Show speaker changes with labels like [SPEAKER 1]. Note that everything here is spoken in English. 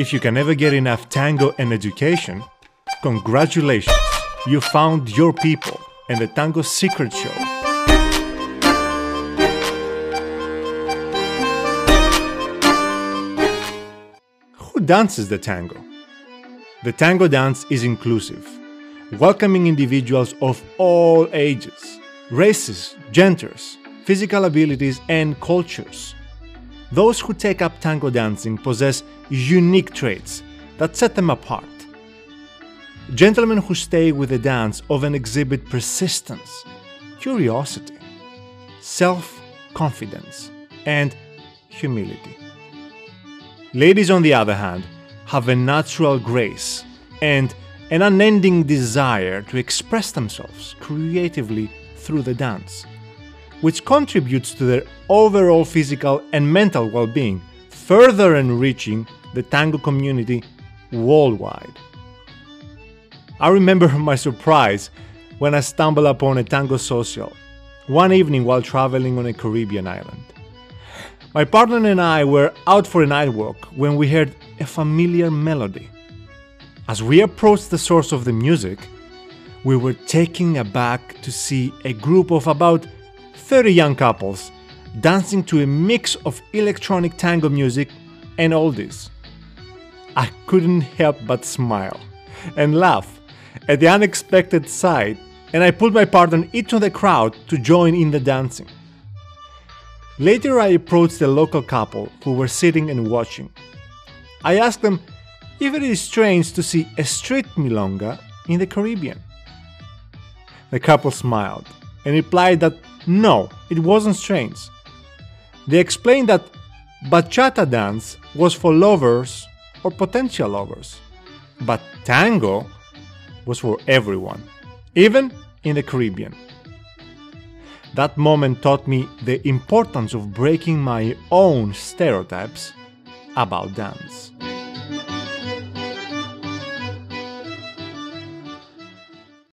[SPEAKER 1] If you can never get enough tango and education, congratulations! You found your people and the Tango Secrets Show. Who dances the tango? The tango dance is inclusive, welcoming individuals of all ages, races, genders, physical abilities, and cultures. Those who take up tango dancing possess unique traits that set them apart. Gentlemen who stay with the dance often exhibit persistence, curiosity, self confidence, and humility. Ladies, on the other hand, have a natural grace and an unending desire to express themselves creatively through the dance, which contributes to their overall physical and mental well being, further enriching the tango community worldwide. I remember my surprise when I stumbled upon a tango social one evening while traveling on a Caribbean island. My partner and I were out for a night walk when we heard a familiar melody. As we approached the source of the music, we were taken aback to see a group of about 30 young couples dancing to a mix of electronic tango music and oldies. I couldn't help but smile and laugh at the unexpected sight, and I pulled my partner into the crowd to join in the dancing. Later, I approached the local couple who were sitting and watching. I asked them if it is strange to see a street milonga in the Caribbean. The couple smiled and replied that no, it wasn't strange. They explained that bachata dance was for lovers or potential lovers, but tango was for everyone, even in the Caribbean. That moment taught me the importance of breaking my own stereotypes about dance.